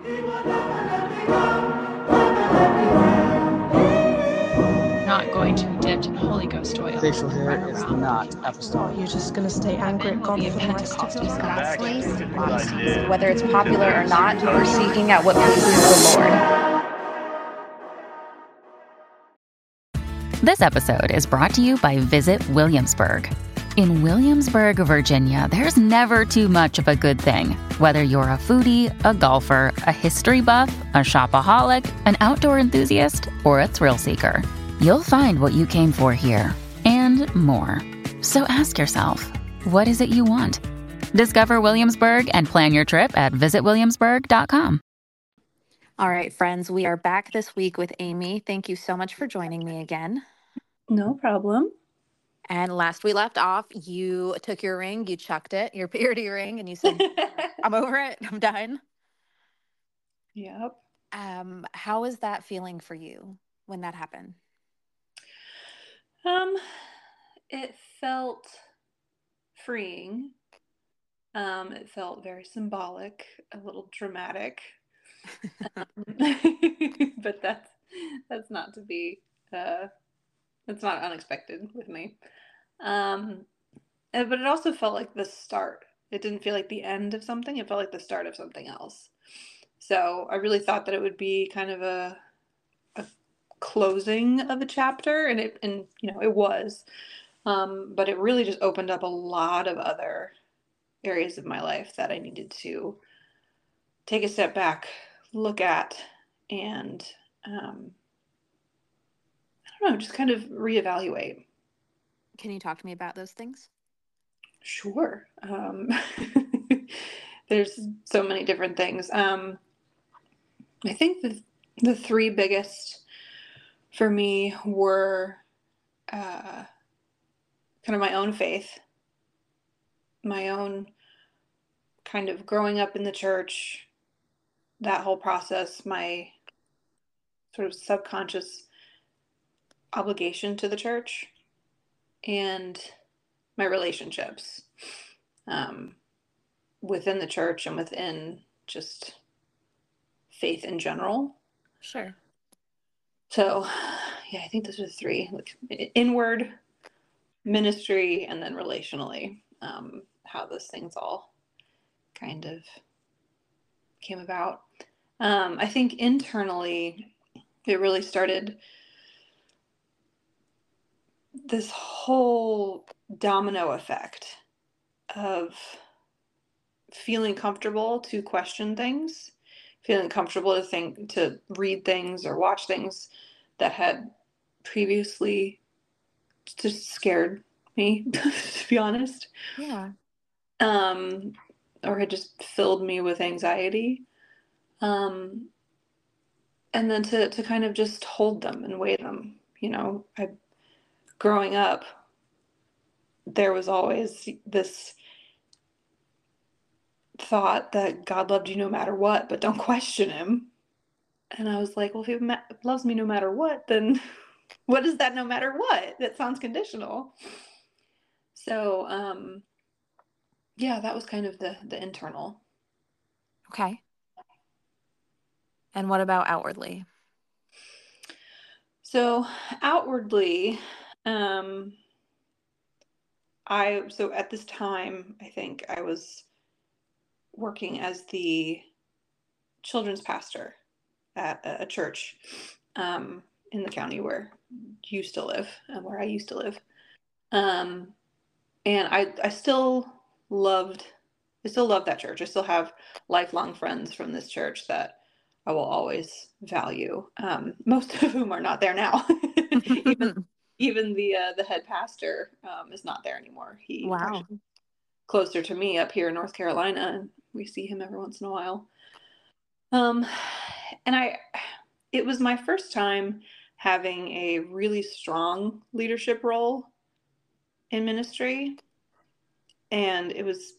Not going to be dipped in Holy Ghost oil. Facial hair run is around. not apostolic. Oh, you're just gonna stay angry at God Be a for the rest of your life. Whether it's popular or not, we're seeking out what pleases the Lord. This episode is brought to you by Visit Williamsburg. In Williamsburg, Virginia, there's never too much of a good thing. Whether you're a foodie, a golfer, a history buff, a shopaholic, an outdoor enthusiast, or a thrill seeker, you'll find what you came for here and more. So ask yourself, what is it you want? Discover Williamsburg and plan your trip at visitwilliamsburg.com. All right, friends, we are back this week with Amy. Thank you so much for joining me again. No problem. And last we left off, you took your ring, you chucked it, your purity ring, and you said, I'm over it, I'm done. Yep. Um, how is that feeling for you when that happened? Um, it felt freeing. Um, it felt very symbolic, a little dramatic. Um, but that's that's not to be uh that's not unexpected with me. Um but it also felt like the start. It didn't feel like the end of something, it felt like the start of something else. So I really thought that it would be kind of a a closing of a chapter and it and you know it was. Um, but it really just opened up a lot of other areas of my life that I needed to take a step back, look at, and um, don't know, just kind of reevaluate. Can you talk to me about those things? Sure. Um, there's so many different things. Um, I think the the three biggest for me were uh, kind of my own faith, my own kind of growing up in the church, that whole process, my sort of subconscious obligation to the church, and my relationships um, within the church and within just faith in general. Sure. So, yeah, I think those are the three like inward, ministry, and then relationally, um, how those things all kind of came about. Um, I think internally, it really started this whole domino effect of feeling comfortable to question things, feeling comfortable to think, to read things or watch things that had previously just scared me, to be honest Yeah. um, or had just filled me with anxiety. Um, and then to, to kind of just hold them and weigh them. You know, I, growing up, there was always this thought that God loved you no matter what, but don't question him. And I was like, well, if he ma- loves me no matter what, then what is that no matter what? That sounds conditional. So, um, yeah, that was kind of the the internal. Okay. And what about outwardly? So outwardly, um, I so at this time, I think I was working as the children's pastor at a, church um, in the county where you to live and where I used to live. Um, and I I still loved I still love that church. I still have lifelong friends from this church that I will always value. Um, most of whom are not there now. even even the uh, the head pastor um, is not there anymore. He Wow. closer to me up here in North Carolina, and we see him every once in a while. Um, and I, it was my first time having a really strong leadership role in ministry, and it was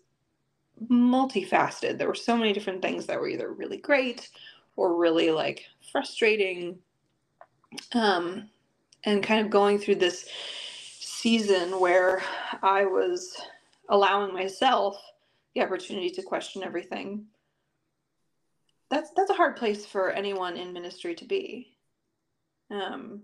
multifaceted. There were so many different things that were either really great or really like frustrating. Um, and kind of going through this season where I was allowing myself the opportunity to question everything. that's that's a hard place for anyone in ministry to be. Um,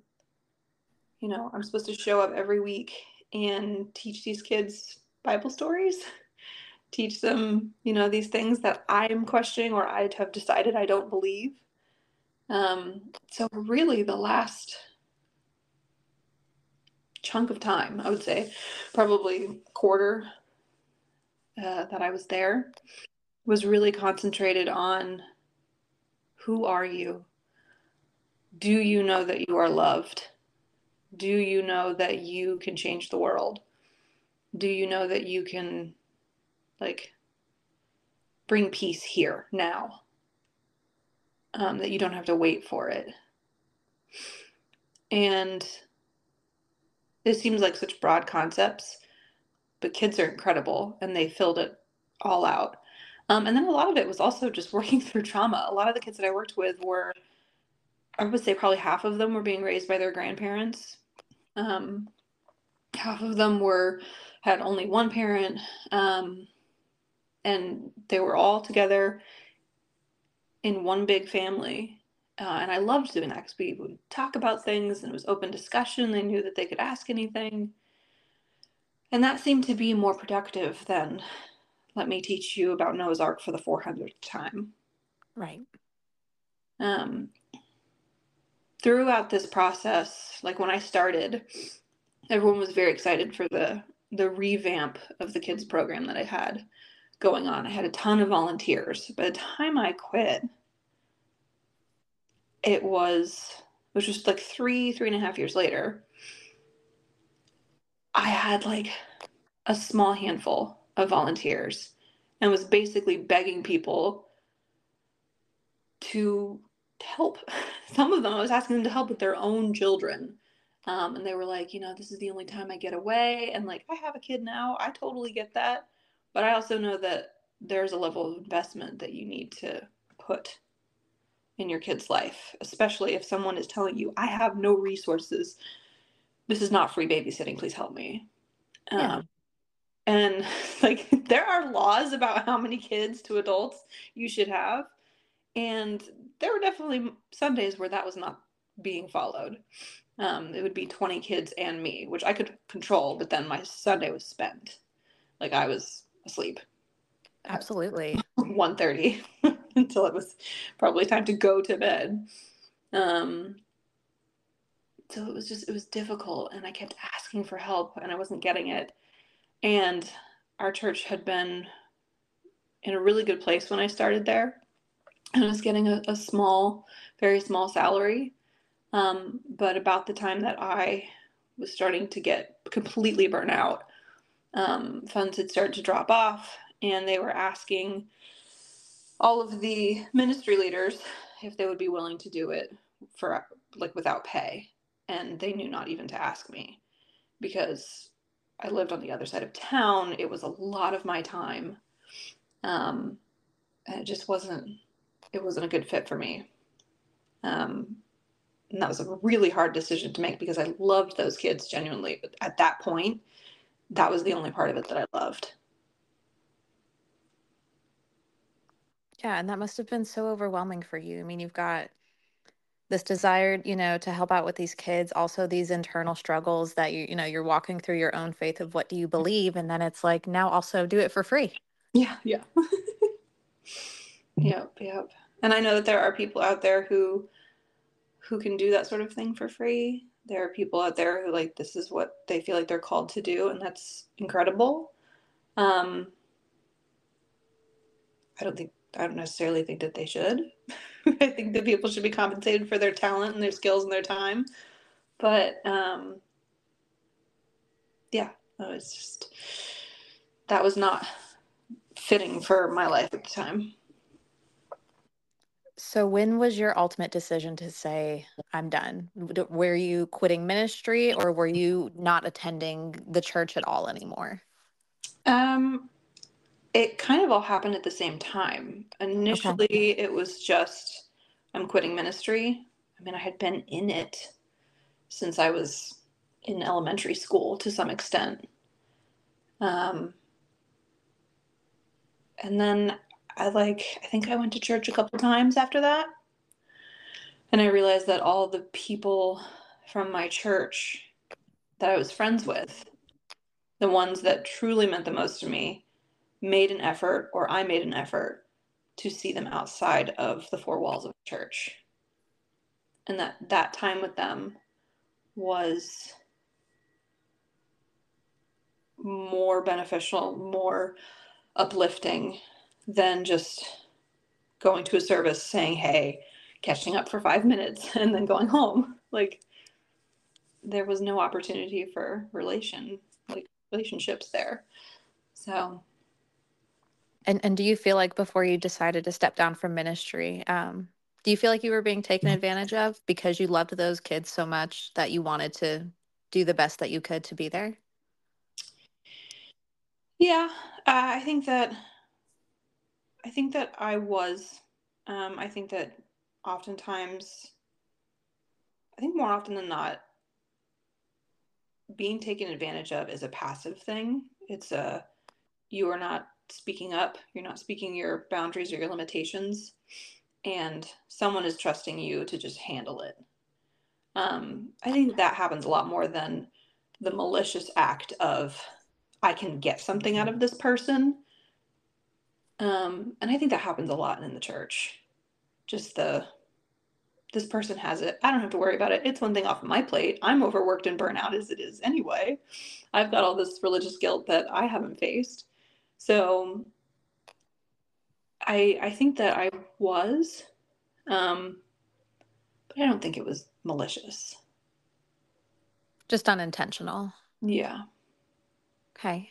you know, I'm supposed to show up every week and teach these kids Bible stories, teach them, you know, these things that I'm questioning or I have decided I don't believe. Um, so really, the last chunk of time, I would say, probably quarter uh, that I was there, was really concentrated on who are you? Do you know that you are loved? Do you know that you can change the world? Do you know that you can, like, bring peace here now? Um, that you don't have to wait for it. And it seems like such broad concepts, but kids are incredible and they filled it all out. Um, and then a lot of it was also just working through trauma. A lot of the kids that I worked with were, I would say, probably half of them were being raised by their grandparents. Um, half of them were had only one parent, um, and they were all together in one big family. Uh, and I loved doing that because we would talk about things and it was open discussion. They knew that they could ask anything. And that seemed to be more productive than let me teach you about Noah's Ark for the 400th time. Right. Um, throughout this process, like when I started, everyone was very excited for the the revamp of the kids program that I had going on. I had a ton of volunteers. By the time I quit, it was which was like three, three and a half years later. I had like a small handful of volunteers and was basically begging people to help. Some of them, I was asking them to help with their own children. Um, and they were like, you know, this is the only time I get away. And like, I have a kid now. I totally get that. But I also know that there's a level of investment that you need to put in your kid's life, especially if someone is telling you, I have no resources. This is not free babysitting. Please help me. Yeah. Um, and like there are laws about how many kids to adults you should have and there were definitely some days where that was not being followed um, it would be 20 kids and me which i could control but then my sunday was spent like i was asleep absolutely 1.30 until it was probably time to go to bed um, so it was just it was difficult and i kept asking for help and i wasn't getting it and our church had been in a really good place when I started there. And I was getting a, a small, very small salary. Um, but about the time that I was starting to get completely burnt out, um, funds had started to drop off, and they were asking all of the ministry leaders if they would be willing to do it for like without pay. And they knew not even to ask me because I lived on the other side of town. It was a lot of my time. Um, and it just wasn't, it wasn't a good fit for me. Um, and that was a really hard decision to make because I loved those kids genuinely. But at that point, that was the only part of it that I loved. Yeah, and that must have been so overwhelming for you. I mean, you've got this desire, you know, to help out with these kids, also these internal struggles that you, you know, you're walking through your own faith of what do you believe, and then it's like now also do it for free. Yeah, yeah. yep, yep. And I know that there are people out there who who can do that sort of thing for free. There are people out there who like this is what they feel like they're called to do, and that's incredible. Um, I don't think I don't necessarily think that they should. I think that people should be compensated for their talent and their skills and their time. But um, yeah, no, it's just that was not fitting for my life at the time. So, when was your ultimate decision to say, I'm done? Were you quitting ministry or were you not attending the church at all anymore? Um, it kind of all happened at the same time. Initially, okay. it was just I'm quitting ministry. I mean, I had been in it since I was in elementary school to some extent. Um, and then I like I think I went to church a couple times after that. And I realized that all the people from my church that I was friends with, the ones that truly meant the most to me, made an effort or I made an effort to see them outside of the four walls of church. And that that time with them was more beneficial, more uplifting than just going to a service saying, hey, catching up for five minutes and then going home. Like there was no opportunity for relation like relationships there. So And and do you feel like before you decided to step down from ministry, um, do you feel like you were being taken advantage of because you loved those kids so much that you wanted to do the best that you could to be there? yeah, uh, I think that I think that I was. Um, I think that oftentimes, I think more often than not, being taken advantage of is a passive thing. It's a you are not speaking up, you're not speaking your boundaries or your limitations, and someone is trusting you to just handle it. Um, I think that happens a lot more than the malicious act of I can get something out of this person. Um, and I think that happens a lot in the church. Just the this person has it. I don't have to worry about it. It's one thing off of my plate. I'm overworked and burnout as it is anyway. I've got all this religious guilt that I haven't faced. So I I think that I was, um, but I don't think it was malicious. Just unintentional. Yeah. Okay.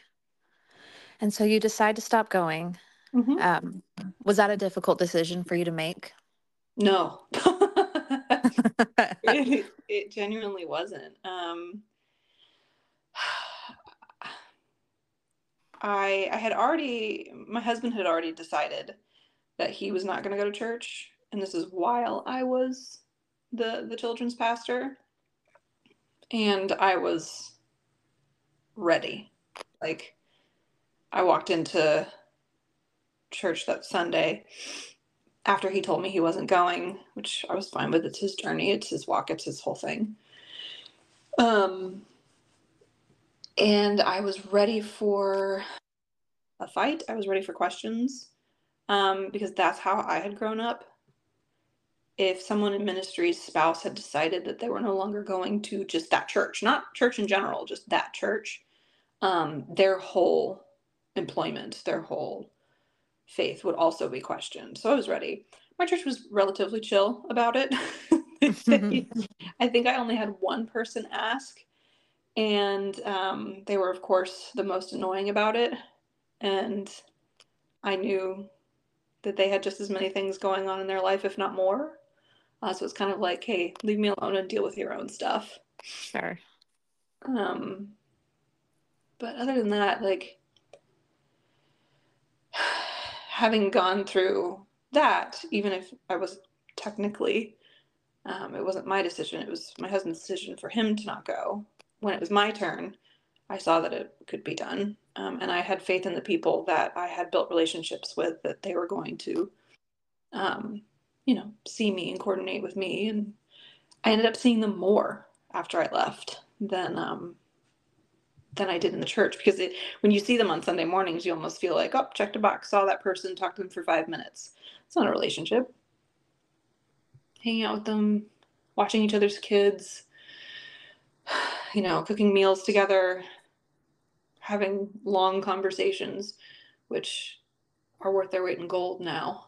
And so you decide to stop going. Mhm. Um, was that a difficult decision for you to make? No. it, it genuinely wasn't. Um, I I had already my husband had already decided that he was not going to go to church, and this is while I was the the children's pastor, and I was ready. Like I walked into church that Sunday after he told me he wasn't going, which I was fine with. It's his journey, it's his walk, it's his whole thing. Um, and I was ready for a fight. I was ready for questions um, because that's how I had grown up. If someone in ministry's spouse had decided that they were no longer going to just that church, not church in general, just that church, um, their whole employment, their whole faith would also be questioned. So I was ready. My church was relatively chill about it. I think I only had one person ask, and um, they were, of course, the most annoying about it. And I knew that they had just as many things going on in their life, if not more. Uh, so it's kind of like, hey, leave me alone and deal with your own stuff. Sure. Um, but other than that, like having gone through that, even if I was technically, um, it wasn't my decision, it was my husband's decision for him to not go. When it was my turn, I saw that it could be done. Um, and I had faith in the people that I had built relationships with that they were going to, um, you know, see me and coordinate with me. And I ended up seeing them more after I left than um, than I did in the church because it, when you see them on Sunday mornings, you almost feel like, oh, checked a box, saw that person, talked to them for five minutes. It's not a relationship. Hanging out with them, watching each other's kids, you know, cooking meals together, having long conversations, which are worth their weight in gold now.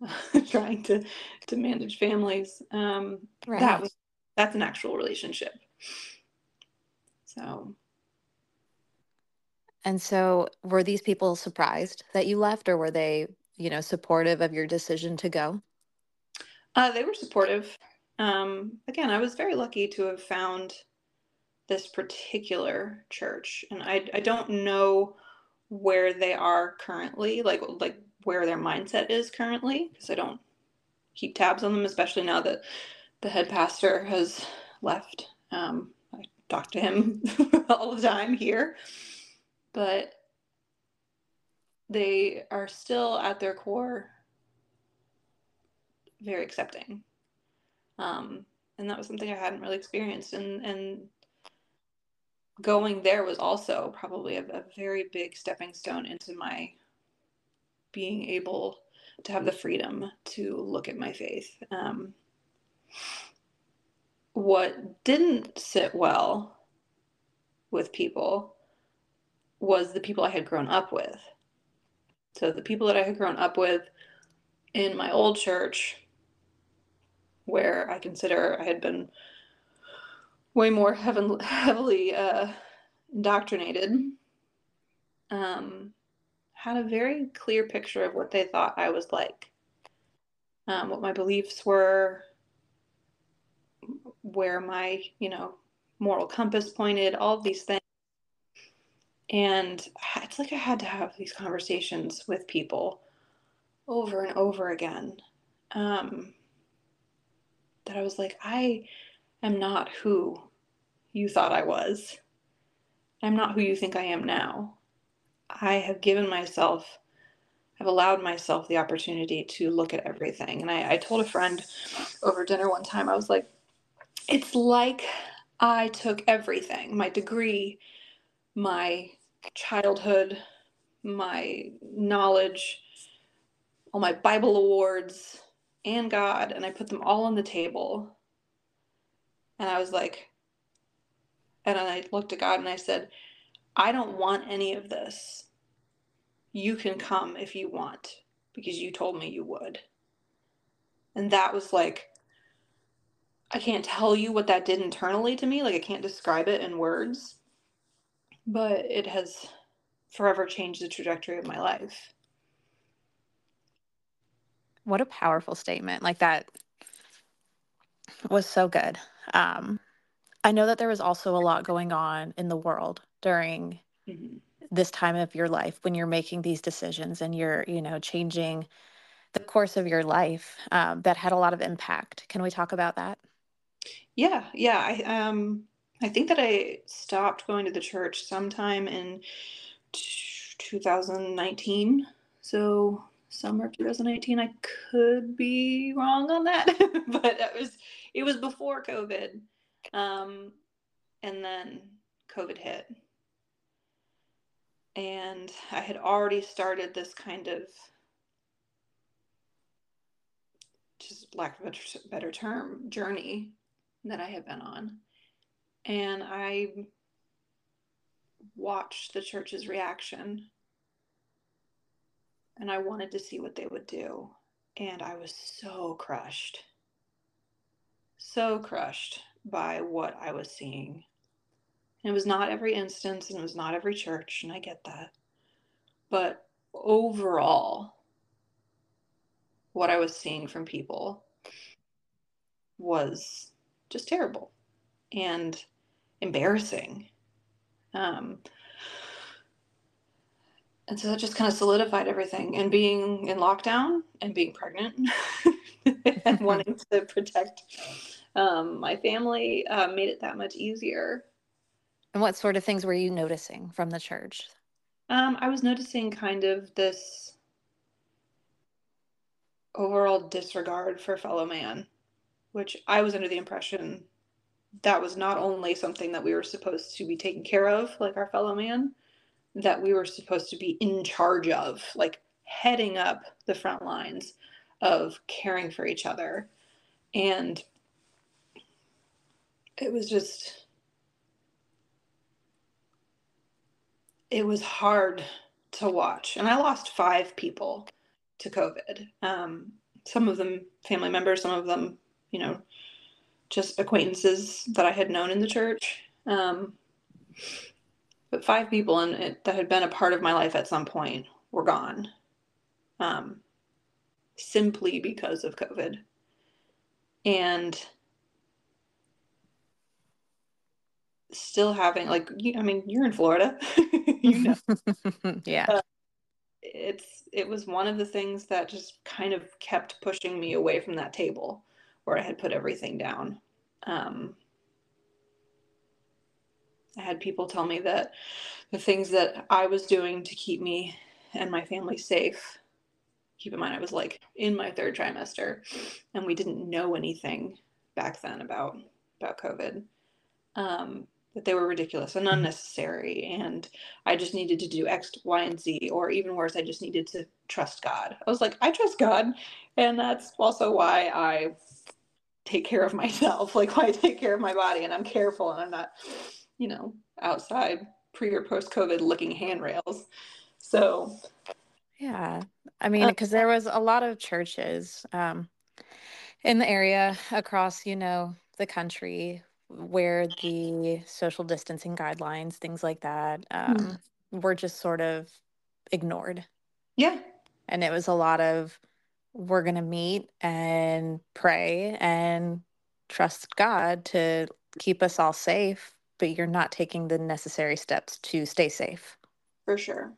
trying to to manage families. Um, Right. That was that's an actual relationship. So And so were these people surprised that you left or were they, you know, supportive of your decision to go? Uh, they were supportive. Um, again, I was very lucky to have found this particular church, and I I don't know where they are currently, like like where their mindset is currently, because I don't keep tabs on them, especially now that the head pastor has left. Um, I talk to him all the time here, but they are still at their core very accepting. Um, and that was something I hadn't really experienced. And, and going there was also probably a, a very big stepping stone into my being able to have the freedom to look at my faith. Um, what didn't sit well with people was the people I had grown up with. So the people that I had grown up with in my old church, where I consider I had been way more heavily uh, indoctrinated, um, had a very clear picture of what they thought I was like, um, what my beliefs were, where my, you know, moral compass pointed, all these things. And it's like I had to have these conversations with people over and over again. Um, that I was like, I am not who you thought I was. I'm not who you think I am now. I have given myself, I've allowed myself the opportunity to look at everything. And I, I told a friend over dinner one time, I was like, it's like I took everything my degree, my childhood, my knowledge, all my Bible awards, and God, and I put them all on the table. And I was like, and I looked at God and I said, I don't want any of this. You can come if you want because you told me you would. And that was like, I can't tell you what that did internally to me. Like, I can't describe it in words, but it has forever changed the trajectory of my life. What a powerful statement. Like, that was so good. Um, I know that there was also a lot going on in the world during mm-hmm. this time of your life when you're making these decisions and you're, you know, changing the course of your life um, that had a lot of impact. Can we talk about that? Yeah, yeah. I um I think that I stopped going to the church sometime in 2019. So summer 2019. I could be wrong on that, but it was it was before COVID. Um, and then COVID hit. And I had already started this kind of just lack of a better term journey that I had been on. And I watched the church's reaction and I wanted to see what they would do. And I was so crushed, so crushed by what I was seeing. And it was not every instance and it was not every church, and I get that. But overall, what I was seeing from people was just terrible and embarrassing. Um, and so that just kind of solidified everything. And being in lockdown and being pregnant and wanting to protect um, my family uh, made it that much easier. And what sort of things were you noticing from the church? Um, I was noticing kind of this overall disregard for fellow man which I was under the impression that was not only something that we were supposed to be taking care of, like our fellow man, that we were supposed to be in charge of, like heading up the front lines of caring for each other. And it was just, it was hard to watch. And I lost five people to COVID. Um, some of them family members, some of them you know, just acquaintances that I had known in the church. Um, but five people in it that had been a part of my life at some point were gone, um, simply because of COVID. And still having like, I mean, you're in Florida, you know. yeah. Uh, it's it was one of the things that just kind of kept pushing me away from that table where I had put everything down. Um, I had people tell me that the things that I was doing to keep me and my family safe. Keep in mind, I was like in my third trimester, and we didn't know anything back then about about COVID. Um, that they were ridiculous and unnecessary, and I just needed to do X, Y, and Z, or even worse, I just needed to trust God. I was like, I trust God, and that's also why I take care of myself, like why I take care of my body, and I'm careful, and I'm not, you know, outside pre or post COVID looking handrails. So, yeah, I mean, because uh, there was a lot of churches um, in the area across, you know, the country where the social distancing guidelines, things like that, um, mm. were just sort of ignored. Yeah. And it was a lot of, we're going to meet and pray and trust God to keep us all safe, but you're not taking the necessary steps to stay safe. For sure.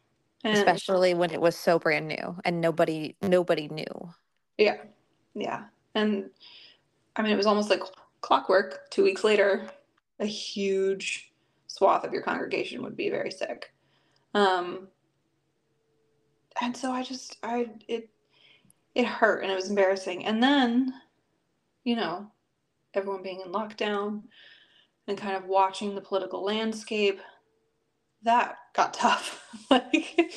And Especially when it was so brand new and nobody nobody knew. Yeah. Yeah. And I mean it was almost like clockwork. 2 weeks later, a huge swath of your congregation would be very sick. Um and so I just I it it hurt and it was embarrassing. And then, you know, everyone being in lockdown and kind of watching the political landscape, that got tough. like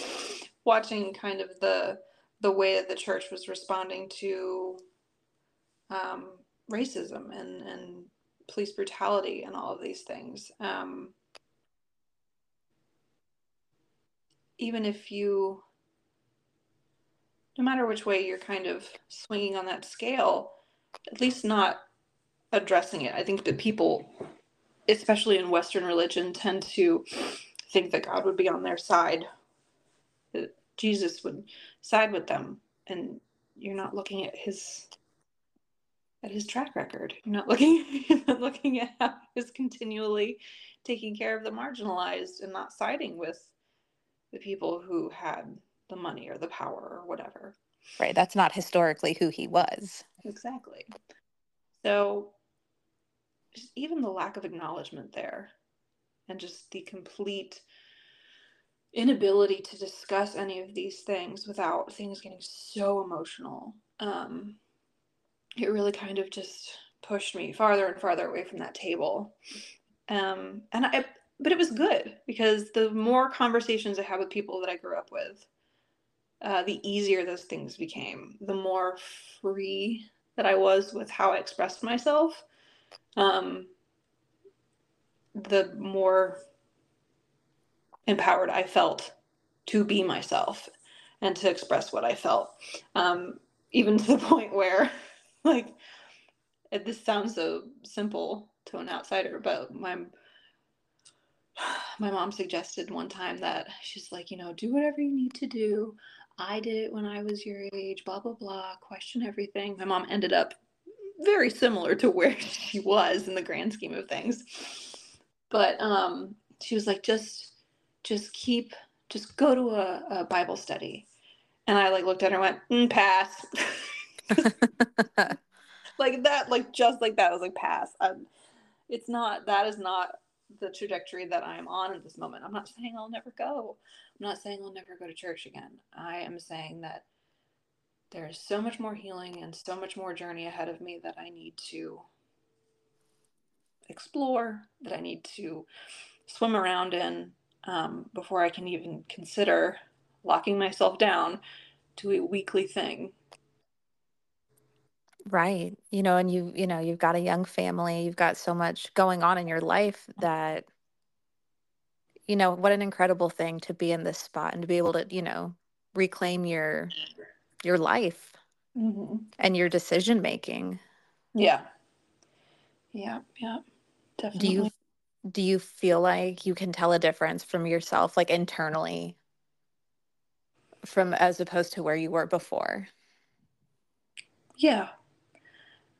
watching kind of the the way that the church was responding to um, racism and, and police brutality and all of these things. Um, even if you no matter which way you're kind of swinging on that scale, at least not addressing it. I think that people, especially in Western religion, tend to think that God would be on their side, that Jesus would side with them, and you're not looking at his at his track record. You're not looking you're not looking at how he's continually taking care of the marginalized and not siding with the people who had the money or the power or whatever. Right. That's not historically who he was. Exactly. So, just even the lack of acknowledgement there and just the complete inability to discuss any of these things without things getting so emotional. Um, it really kind of just pushed me farther and farther away from that table. Um, and I, but it was good because the more conversations I had with people that I grew up with, uh, the easier those things became, the more free that I was with how I expressed myself, um, the more empowered I felt to be myself and to express what I felt. Um, even to the point where, like, it, this sounds so simple to an outsider, but my my mom suggested one time that she's like, you know, do whatever you need to do. I did it when I was your age, blah, blah, blah, question everything. My mom ended up very similar to where she was in the grand scheme of things. But um, she was like, just, just keep, just go to a, a Bible study. And I like looked at her and went, mm, pass. like that, like just like that. Was like, pass. I'm, it's not, that is not the trajectory that I'm on at this moment. I'm not saying I'll never go. I'm not saying I'll never go to church again. I am saying that there's so much more healing and so much more journey ahead of me that I need to explore, that I need to swim around in um, before I can even consider locking myself down to a weekly thing Right. You know, and you, you know, you've got a young family, you've got so much going on in your life that, you know, what an incredible thing to be in this spot and to be able to, you know, reclaim your your life hmm and your decision making. Yeah. Yeah. Yeah. Do you do you feel like you can tell a difference from yourself, like internally, from as opposed to where you were before? Yeah.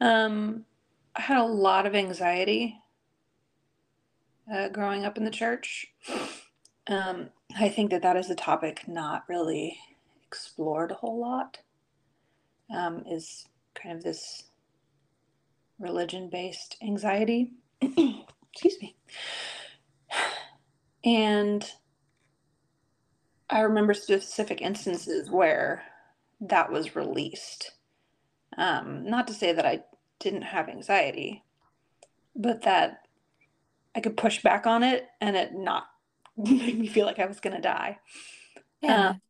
Um, I had a lot of anxiety uh, growing up in the church. Um, I think that that is a topic not really explored a whole lot. Um, is kind of this religion-based anxiety. Excuse me. And I remember specific instances where that was released. Um, not to say that I didn't have anxiety, but that I could push back on it and it not make me feel like I was going to die. Yeah. Um,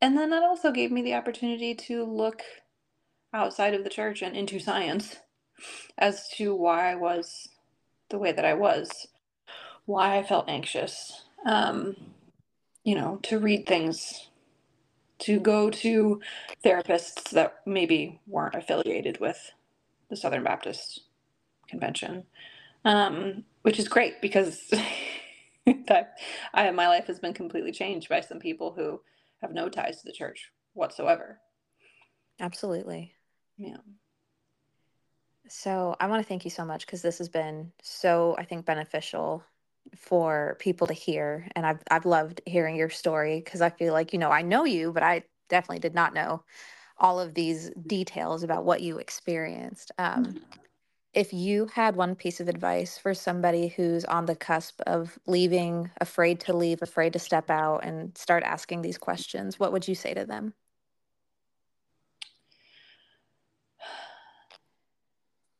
and then that also gave me the opportunity to look outside of the church and into science as to why I was the way that I was, why I felt anxious. Um, you know, to read things, to go to therapists that maybe weren't affiliated with the Southern Baptist Convention, um, which is great because that I, my life has been completely changed by some people who have no ties to the church whatsoever. Absolutely. Yeah. So I want to thank you so much because this has been so, I think, beneficial for people to hear. And I've I've loved hearing your story because I feel like, you know, I know you, but I definitely did not know all of these details about what you experienced. Um, if you had one piece of advice for somebody who's on the cusp of leaving, afraid to leave, afraid to step out and start asking these questions, what would you say to them?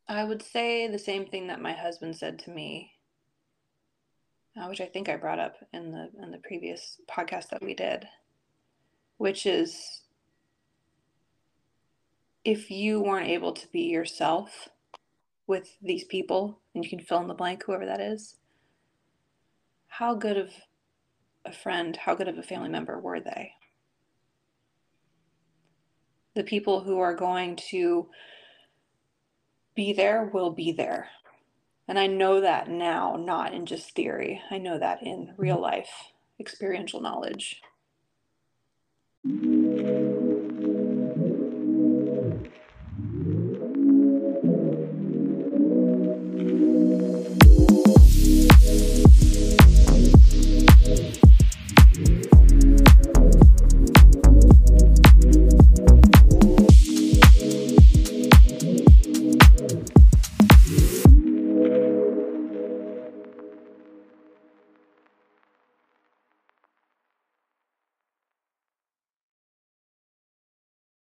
I would say the same thing that my husband said to me, uh, which I think I brought up in the in the previous podcast that we did, which is if you weren't able to be yourself with these people, and you can fill in the blank, whoever that is, how good of a friend, how good of a family member were they? The people who are going to be there will be there. And I know that now, not in just theory. I know that in real mm-hmm. life, experiential knowledge.